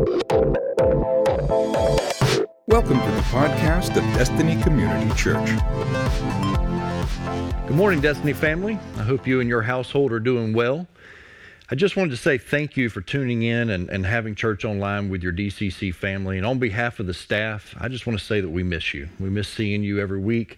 Welcome to the podcast of Destiny Community Church. Good morning, Destiny family. I hope you and your household are doing well. I just wanted to say thank you for tuning in and, and having church online with your DCC family. And on behalf of the staff, I just want to say that we miss you. We miss seeing you every week.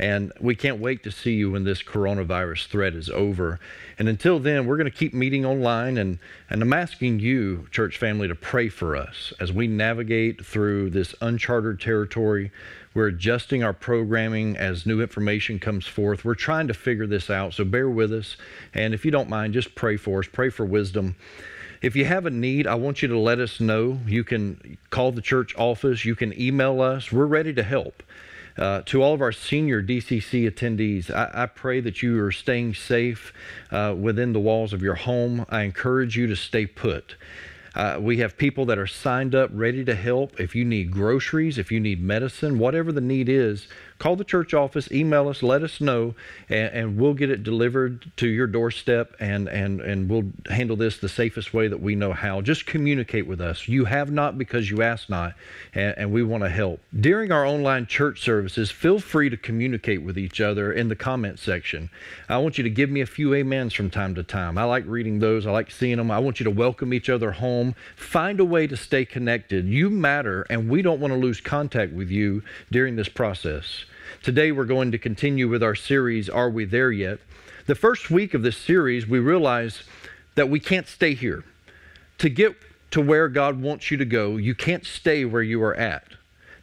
And we can't wait to see you when this coronavirus threat is over. And until then, we're going to keep meeting online. And, and I'm asking you, church family, to pray for us as we navigate through this uncharted territory we're adjusting our programming as new information comes forth. We're trying to figure this out, so bear with us. And if you don't mind, just pray for us, pray for wisdom. If you have a need, I want you to let us know. You can call the church office, you can email us. We're ready to help. Uh, to all of our senior DCC attendees, I, I pray that you are staying safe uh, within the walls of your home. I encourage you to stay put. Uh, we have people that are signed up, ready to help. If you need groceries, if you need medicine, whatever the need is, call the church office, email us, let us know, and, and, we'll get it delivered to your doorstep and, and, and we'll handle this the safest way that we know how. Just communicate with us. You have not because you ask not, and, and we want to help. During our online church services, feel free to communicate with each other in the comment section. I want you to give me a few amens from time to time. I like reading those, I like seeing them. I want you to welcome each other home. Find a way to stay connected. You matter, and we don't want to lose contact with you during this process. Today we're going to continue with our series, Are We There Yet? The first week of this series, we realize that we can't stay here. To get to where God wants you to go, you can't stay where you are at.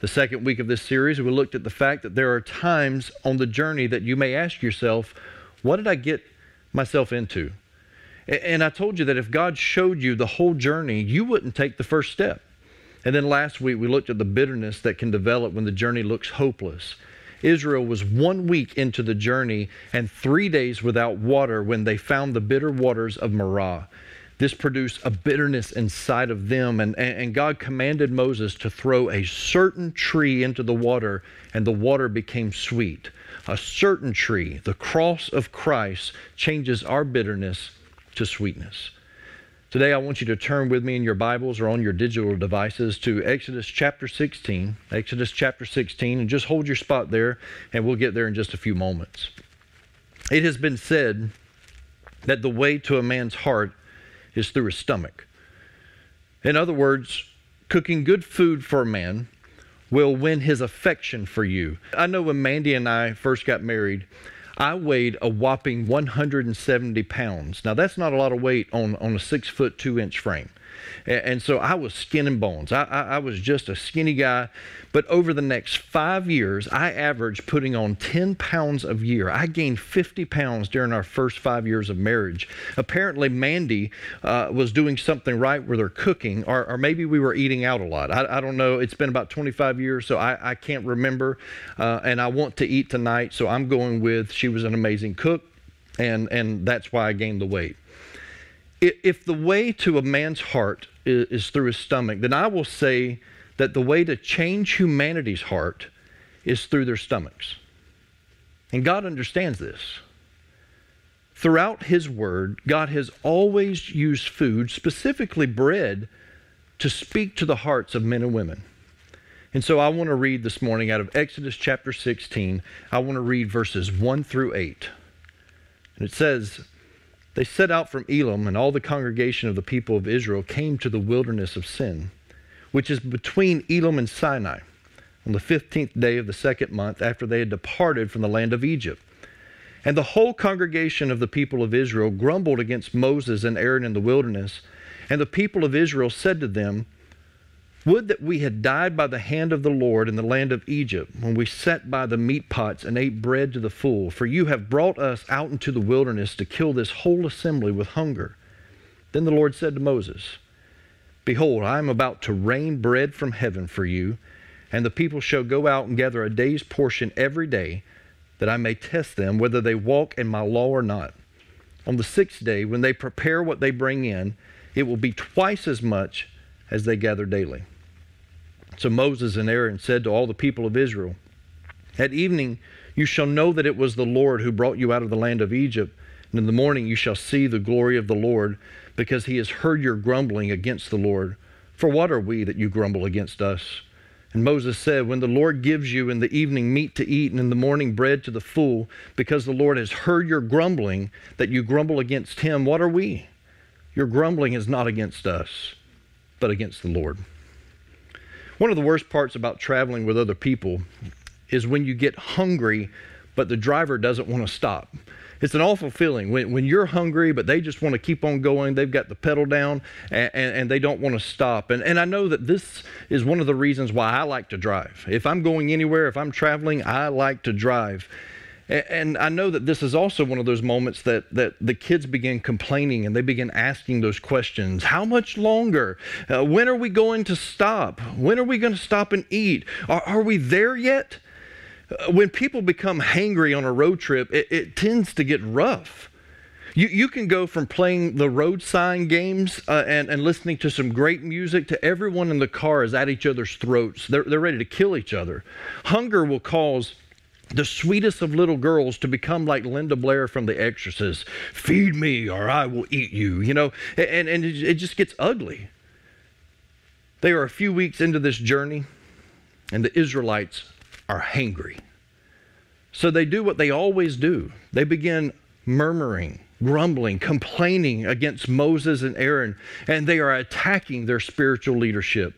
The second week of this series, we looked at the fact that there are times on the journey that you may ask yourself, What did I get myself into? And I told you that if God showed you the whole journey, you wouldn't take the first step. And then last week, we looked at the bitterness that can develop when the journey looks hopeless. Israel was one week into the journey and three days without water when they found the bitter waters of Marah. This produced a bitterness inside of them, and, and God commanded Moses to throw a certain tree into the water, and the water became sweet. A certain tree, the cross of Christ, changes our bitterness to sweetness. Today, I want you to turn with me in your Bibles or on your digital devices to Exodus chapter 16. Exodus chapter 16, and just hold your spot there, and we'll get there in just a few moments. It has been said that the way to a man's heart is through his stomach. In other words, cooking good food for a man will win his affection for you. I know when Mandy and I first got married, I weighed a whopping 170 pounds. Now, that's not a lot of weight on, on a six foot, two inch frame. And so I was skin and bones. I, I, I, was just a skinny guy. But over the next five years, I averaged putting on 10 pounds a year. I gained 50 pounds during our first five years of marriage. Apparently, Mandy uh, was doing something right with her cooking, or, or, maybe we were eating out a lot. I, I, don't know. It's been about 25 years, so I, I can't remember. Uh, and I want to eat tonight, so I'm going with she was an amazing cook, and, and that's why I gained the weight if the way to a man's heart is, is, through his stomach, then I will say that the way to change humanity's heart is through their stomachs. And God understands this. Throughout His Word, God has always used food, specifically bread, to speak to the hearts of men and women. And so I want to read this morning out of Exodus chapter 16. I want to read verses 1 through 8. And it says, they set out from Elim, and all the congregation of the people of Israel came to the wilderness of Sin, which is between Elim and Sinai, on the fifteenth day of the second month after they had departed from the land of Egypt. And the whole congregation of the people of Israel grumbled against Moses and Aaron in the wilderness. And the people of Israel said to them, would that we had died by the hand of the Lord in the land of Egypt, when we sat by the meat pots and ate bread to the full. For you have brought us out into the wilderness to kill this whole assembly with hunger. Then the Lord said to Moses, Behold, I am about to rain bread from heaven for you, and the people shall go out and gather a day's portion every day, that I may test them whether they walk in my law or not. On the sixth day, when they prepare what they bring in, it will be twice as much as they gather daily. So Moses and Aaron said to all the people of Israel, At evening you shall know that it was the Lord who brought you out of the land of Egypt, and in the morning you shall see the glory of the Lord, because he has heard your grumbling against the Lord. For what are we that you grumble against us? And Moses said, When the Lord gives you in the evening meat to eat and in the morning bread to the full, because the Lord has heard your grumbling, that you grumble against him, what are we? Your grumbling is not against us, but against the Lord. One of the worst parts about traveling with other people is when you get hungry, but the driver doesn't want to stop. It's an awful feeling when, when you're hungry, but they just want to keep on going. They've got the pedal down and, and, and, they don't want to stop. And, and I know that this is one of the reasons why I like to drive. If I'm going anywhere, if I'm traveling, I like to drive. And, I know that this is also one of those moments that, that the kids begin complaining and they begin asking those questions. How much longer? Uh, when are we going to stop? When are we going to stop and eat? Are, are we there yet? Uh, when people become hangry on a road trip, it, it tends to get rough. You, you can go from playing the road sign games uh, and, and listening to some great music to everyone in the car is at each other's throats. They're, they're ready to kill each other. Hunger will cause the sweetest of little girls to become like Linda Blair from The Exorcist feed me or I will eat you, you know, and, and it just gets ugly. They are a few weeks into this journey, and the Israelites are hangry. So they do what they always do they begin murmuring, grumbling, complaining against Moses and Aaron, and they are attacking their spiritual leadership.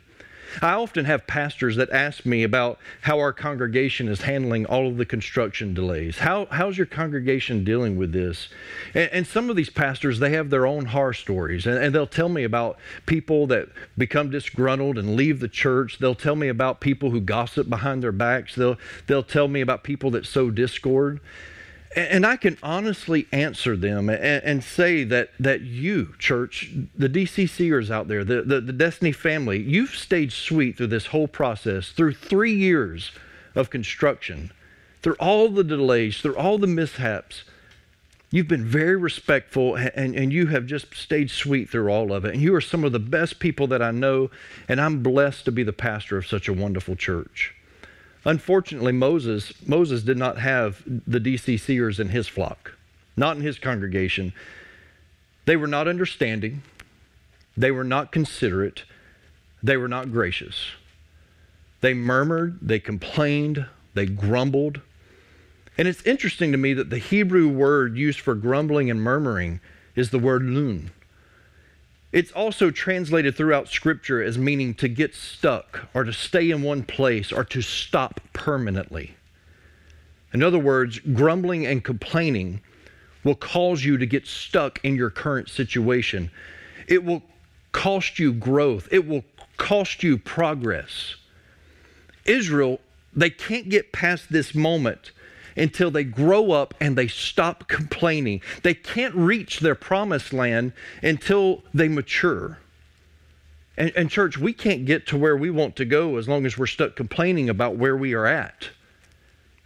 I often have pastors that ask me about how our congregation is handling all of the construction delays. How, how's your congregation dealing with this? And, and some of these pastors, they have their own horror stories, and, and they'll tell me about people that become disgruntled and leave the church. They'll tell me about people who gossip behind their backs. They'll, they'll tell me about people that sow discord. And I can honestly answer them and, say that, that you, church, the DCCers out there, the, the, the Destiny family, you've stayed sweet through this whole process, through three years of construction, through all the delays, through all the mishaps. You've been very respectful and, and you have just stayed sweet through all of it. And you are some of the best people that I know, and I'm blessed to be the pastor of such a wonderful church. Unfortunately, Moses, Moses did not have the DCCers in his flock, not in his congregation. They were not understanding, they were not considerate, they were not gracious. They murmured, they complained, they grumbled. And it's interesting to me that the Hebrew word used for grumbling and murmuring is the word lun. It's also translated throughout Scripture as meaning to get stuck or to stay in one place or to stop permanently. In other words, grumbling and complaining will cause you to get stuck in your current situation. It will cost you growth, it will cost you progress. Israel, they can't get past this moment until they grow up and they stop complaining. They can't reach their promised land until they mature. And, and, church, we can't get to where we want to go as long as we're stuck complaining about where we are at.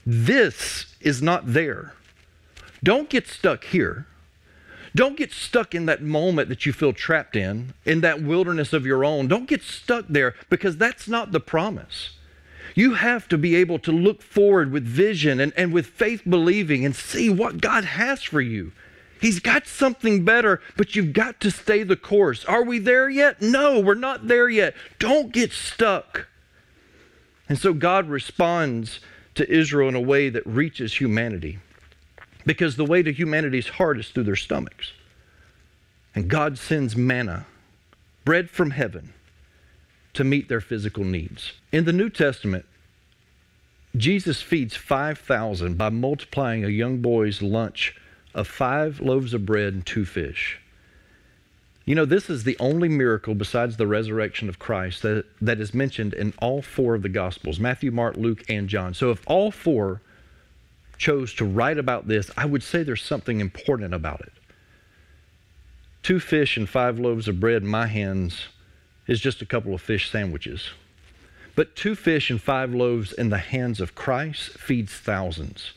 This is not there. Don't get stuck here. Don't get stuck in that moment that you feel trapped in, in that wilderness of your own. Don't get stuck there because that's not the promise. You have to be able to look forward with vision and, and with faith believing and see what God has for you. He's got something better, but you've got to stay the course. Are we there yet? No, we're not there yet. Don't get stuck. And so God responds to Israel in a way that reaches humanity because the way to humanity's heart is through their stomachs. And God sends manna, bread from heaven to meet their physical needs. In the New Testament, Jesus feeds 5,000 by multiplying a young boy's lunch of five loaves of bread and two fish. You know, this is the only miracle besides the resurrection of Christ that, that is mentioned in all four of the Gospels Matthew, Mark, Luke, and John. So if all four chose to write about this, I would say there's something important about it. Two fish and five loaves of bread in my hands is just a couple of fish sandwiches. But two fish and five loaves in the hands of Christ feeds thousands.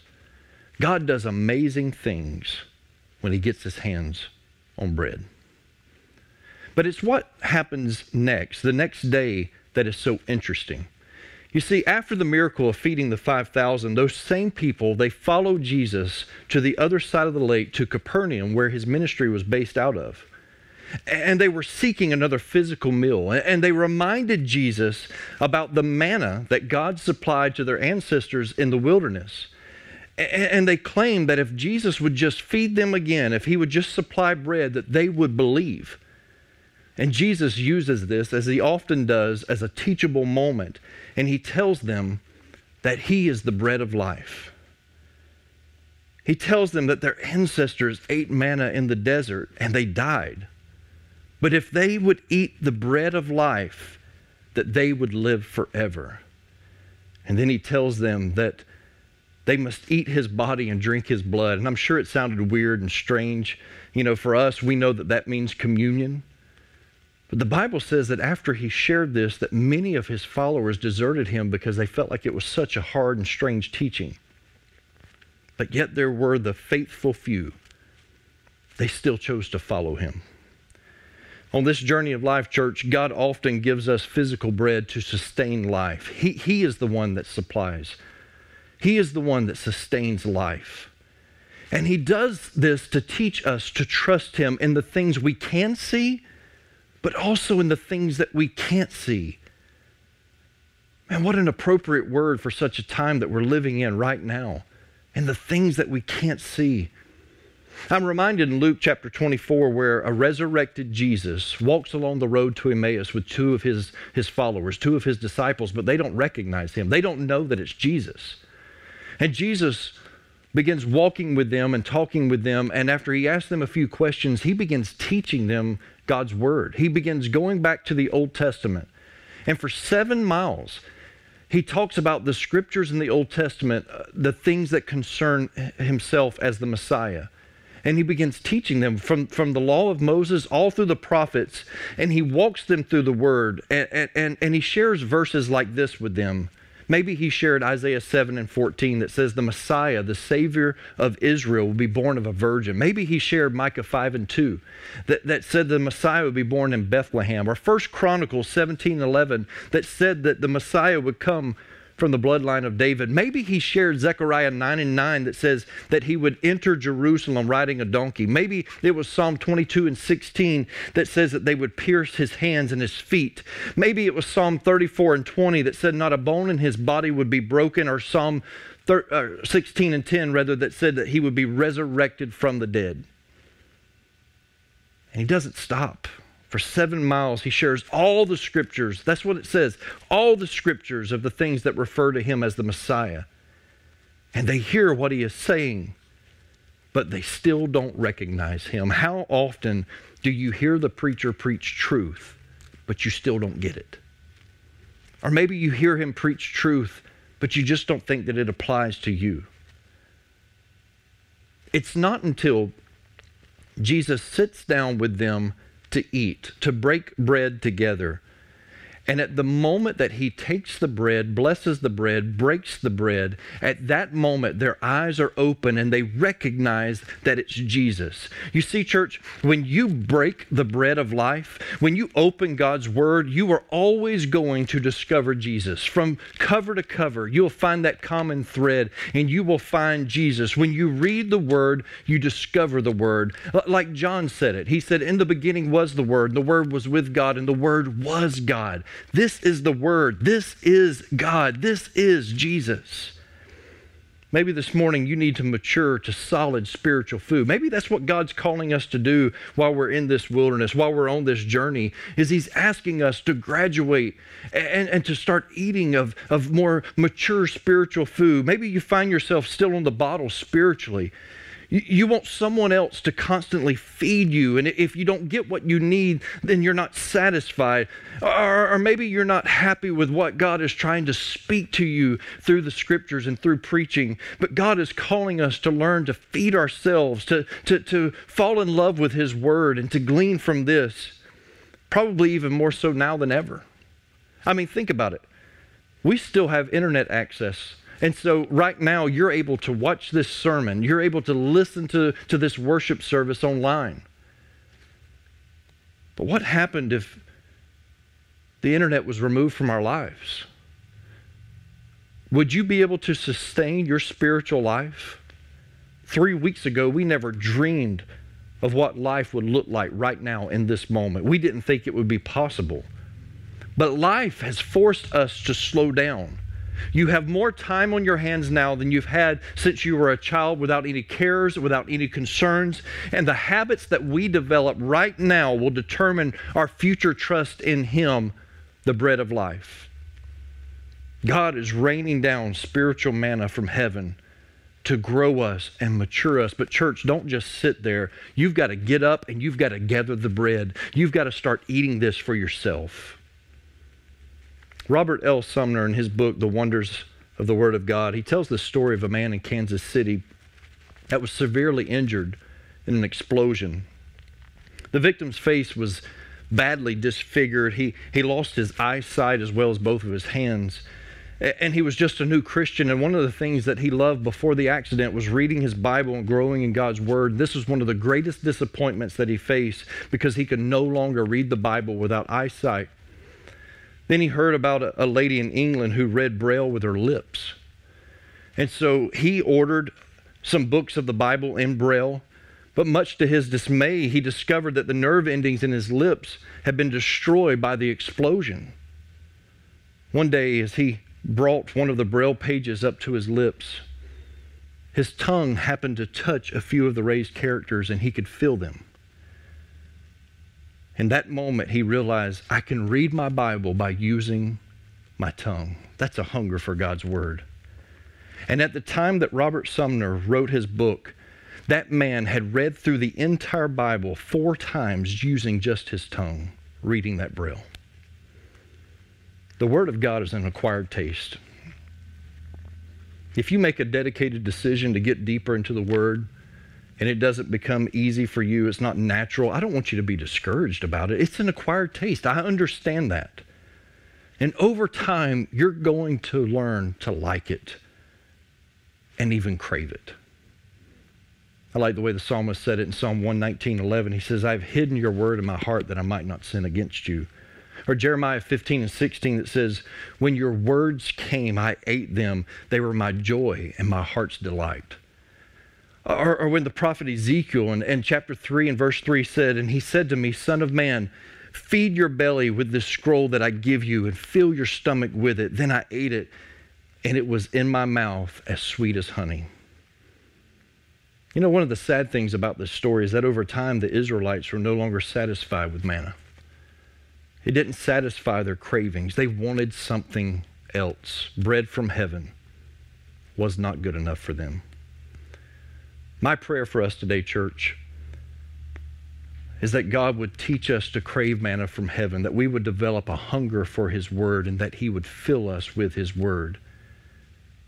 God does amazing things when he gets his hands on bread. But it's what happens next, the next day, that is so interesting. You see, after the miracle of feeding the 5,000, those same people, they followed Jesus to the other side of the lake to Capernaum, where his ministry was based out of. And they were seeking another physical meal. And they reminded Jesus about the manna that God supplied to their ancestors in the wilderness. And they claimed that if Jesus would just feed them again, if he would just supply bread, that they would believe. And Jesus uses this, as he often does, as a teachable moment. And he tells them that he is the bread of life. He tells them that their ancestors ate manna in the desert and they died. But if they would eat the bread of life, that they would live forever. And then he tells them that they must eat his body and drink his blood. And I'm sure it sounded weird and strange. You know, for us, we know that that means communion. But the Bible says that after he shared this, that many of his followers deserted him because they felt like it was such a hard and strange teaching. But yet there were the faithful few. They still chose to follow him. On this journey of life, church, God often gives us physical bread to sustain life. He, he is the one that supplies. He is the one that sustains life. And He does this to teach us to trust Him in the things we can see, but also in the things that we can't see. Man, what an appropriate word for such a time that we're living in right now, and the things that we can't see. I'm reminded in Luke chapter 24 where a resurrected Jesus walks along the road to Emmaus with two of his, his followers, two of his disciples, but they don't recognize him. They don't know that it's Jesus. And Jesus begins walking with them and talking with them. And after he asks them a few questions, he begins teaching them God's word. He begins going back to the Old Testament. And for seven miles, he talks about the scriptures in the Old Testament, uh, the things that concern himself as the Messiah. And he begins teaching them from, from the law of Moses all through the prophets, and he walks them through the word. And, and, and he shares verses like this with them Maybe he shared Isaiah 7 and 14 that says the Messiah, the Savior of Israel, will be born of a virgin. Maybe he shared Micah 5 and 2 that, that said the Messiah would be born in Bethlehem. Or 1 Chronicles 17 and 11 that said that the Messiah would come from the bloodline of David. Maybe he shared Zechariah 9 and 9 that says that he would enter Jerusalem riding a donkey. Maybe it was Psalm 22 and 16 that says that they would pierce his hands and his feet. Maybe it was Psalm 34 and 20 that said not a bone in his body would be broken, or Psalm uh, 16 and 10 rather that said that he would be resurrected from the dead. And he doesn't stop. For seven miles, he shares all the scriptures. That's what it says all the scriptures of the things that refer to him as the Messiah. And they hear what he is saying, but they still don't recognize him. How often do you hear the preacher preach truth, but you still don't get it? Or maybe you hear him preach truth, but you just don't think that it applies to you. It's not until Jesus sits down with them to eat, to break bread together. And at the moment that he takes the bread, blesses the bread, breaks the bread, at that moment their eyes are open and they recognize that it's Jesus. You see, church, when you break the bread of life, when you open God's word, you are always going to discover Jesus. From cover to cover, you'll find that common thread and you will find Jesus. When you read the word, you discover the word. Like John said it, he said, In the beginning was the word, the word was with God, and the word was God. This is the Word. This is God. This is Jesus. Maybe this morning you need to mature to solid spiritual food. Maybe that's what God's calling us to do while we're in this wilderness, while we're on this journey, is He's asking us to graduate and, and to start eating of, of more mature spiritual food. Maybe you find yourself still on the bottle spiritually. You want someone else to constantly feed you. And if you don't get what you need, then you're not satisfied. Or, or, maybe you're not happy with what God is trying to speak to you through the scriptures and through preaching. But God is calling us to learn to feed ourselves, to, to, to fall in love with His Word, and to glean from this, probably even more so now than ever. I mean, think about it. We still have internet access and so, right now, you're able to watch this sermon, you're able to listen to, to this worship service online. But what happened if the internet was removed from our lives? Would you be able to sustain your spiritual life? Three weeks ago, we never dreamed of what life would look like right now in this moment. We didn't think it would be possible. But life has forced us to slow down. You have more time on your hands now than you've had since you were a child without any cares, without any concerns. And the habits that we develop right now will determine our future trust in Him, the bread of life. God is raining down spiritual manna from heaven to grow us and mature us. But, church, don't just sit there. You've got to get up and you've got to gather the bread. You've got to start eating this for yourself. Robert L. Sumner, in his book, The Wonders of the Word of God, he tells the story of a man in Kansas City that was severely injured in an explosion. The victim's face was badly disfigured. He, he lost his eyesight as well as both of his hands. And he was just a new Christian. And one of the things that he loved before the accident was reading his Bible and growing in God's Word. This was one of the greatest disappointments that he faced because he could no longer read the Bible without eyesight. Then he heard about a, a lady in England who read Braille with her lips. And so he ordered some books of the Bible in Braille. But much to his dismay, he discovered that the nerve endings in his lips had been destroyed by the explosion. One day, as he brought one of the Braille pages up to his lips, his tongue happened to touch a few of the raised characters and he could feel them. In that moment, he realized I can read my Bible by using my tongue. That's a hunger for God's Word. And at the time that Robert Sumner wrote his book, that man had read through the entire Bible four times using just his tongue, reading that Braille. The Word of God is an acquired taste. If you make a dedicated decision to get deeper into the Word, and it doesn't become easy for you, it's not natural, I don't want you to be discouraged about it. It's an acquired taste. I understand that. And over time, you're going to learn to like it and even crave it. I like the way the psalmist said it in Psalm 119 11. He says, I've hidden your word in my heart that I might not sin against you. Or Jeremiah 15 and 16 that says, When your words came, I ate them. They were my joy and my heart's delight. Or, or when the prophet Ezekiel in, in chapter 3 and verse 3 said, And he said to me, Son of man, feed your belly with this scroll that I give you and fill your stomach with it. Then I ate it, and it was in my mouth as sweet as honey. You know, one of the sad things about this story is that over time the Israelites were no longer satisfied with manna. It didn't satisfy their cravings. They wanted something else. Bread from heaven was not good enough for them. My prayer for us today, church, is that God would teach us to crave manna from heaven, that we would develop a hunger for His Word, and that He would fill us with His Word.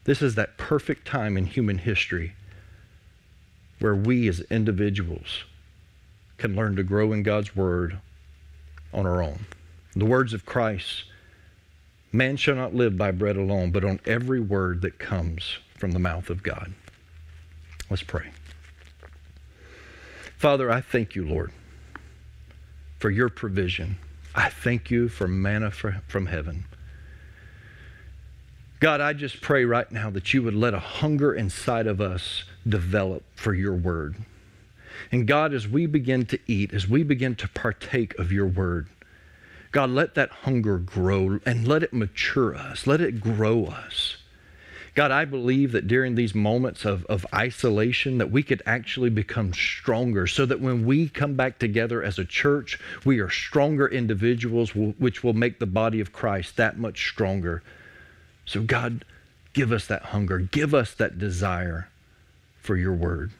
This is that perfect time in human history where we as individuals can learn to grow in God's Word on our own. The words of Christ man shall not live by bread alone, but on every word that comes from the mouth of God. Let's pray. Father, I thank you, Lord, for your provision. I thank you for manna from heaven. God, I just pray right now that you would let a hunger inside of us develop for your word. And God, as we begin to eat, as we begin to partake of your word, God, let that hunger grow and let it mature us, let it grow us. God, I believe that during these moments of, of isolation that we could actually become stronger so that when we come back together as a church, we are stronger individuals which will make the body of Christ that much stronger. So God, give us that hunger. Give us that desire for your word.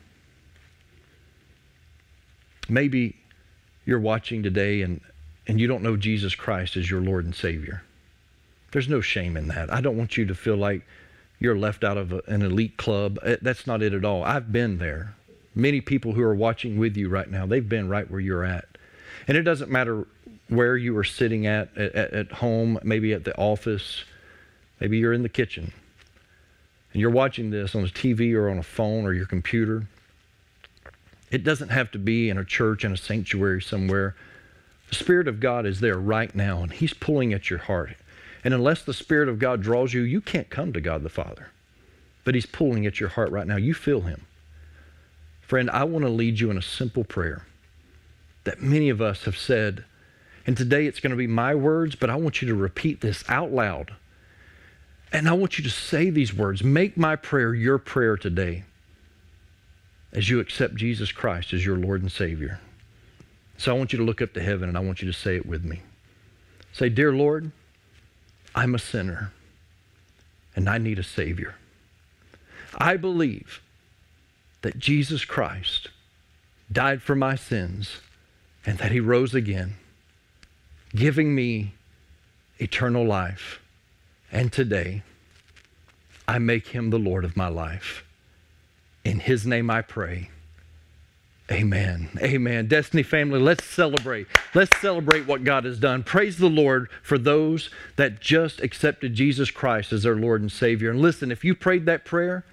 Maybe you're watching today and, and you don't know Jesus Christ as your Lord and Savior. There's no shame in that. I don't want you to feel like you're left out of an elite club. Eh, that's not it at all. I've been there. Many people who are watching with you right now, they've been right where you're at. And it doesn't matter where you are sitting at, at, at home, maybe at the office, maybe you're in the kitchen, and you're watching this on a TV or on a phone or your computer. It doesn't have to be in a church, in a sanctuary somewhere. The Spirit of God is there right now, and He's pulling at your heart. And unless the Spirit of God draws you, you can't come to God the Father. But He's pulling at your heart right now. You feel Him. Friend, I want to lead you in a simple prayer. that many of us have said. And today it's going to be my words, but I want you to repeat this out loud. And I want you to say these words. Make my prayer your prayer today as you accept Jesus Christ as your Lord and Savior. So I want you to look up to heaven and I want you to say it with me. Say, Dear Lord, I'm a sinner and I need a Savior. I believe that Jesus Christ died for my sins and that He rose again, giving me eternal life. And today, I make Him the Lord of my life. In His name I pray. Amen. Amen. Destiny family, let's celebrate. Let's celebrate what God has done. Praise the Lord for those that just accepted Jesus Christ as their Lord and Savior. And listen, if you prayed that prayer,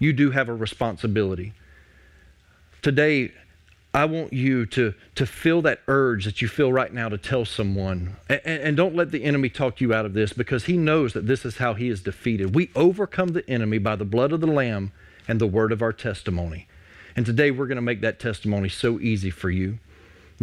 you do have a responsibility. Today, I want you to, to feel that urge that you feel right now to tell someone. And, and, don't let the enemy talk you out of this because he knows that this is how he is defeated. We overcome the enemy by the blood of the Lamb and the word of our testimony. And today we're going to make that testimony so easy for you.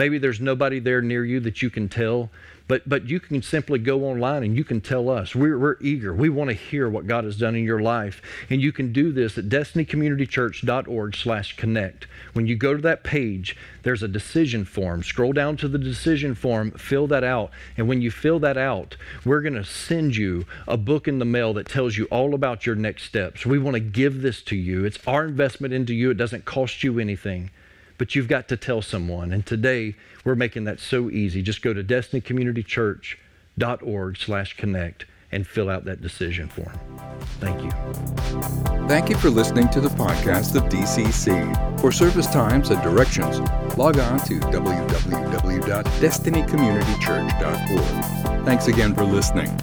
Maybe there's nobody there near you that you can tell, but, but you can simply go online and you can tell us. We're, we're eager. We want to hear what God has done in your life. And you can do this at destinycommunitychurch.org slash connect. When you go to that page, there's a decision form. Scroll down to the decision form, fill that out. And when you fill that out, we're going to send you a book in the mail that tells you all about your next steps. We want to give this to you. It's our investment into you. It doesn't cost you anything but you've got to tell someone. And today we're making that so easy. Just go to destinycommunitychurch.org slash connect and fill out that decision form. Thank you. Thank you for listening to the podcast of DCC. For service times and directions, log on to www.destinycommunitychurch.org. Thanks again for listening.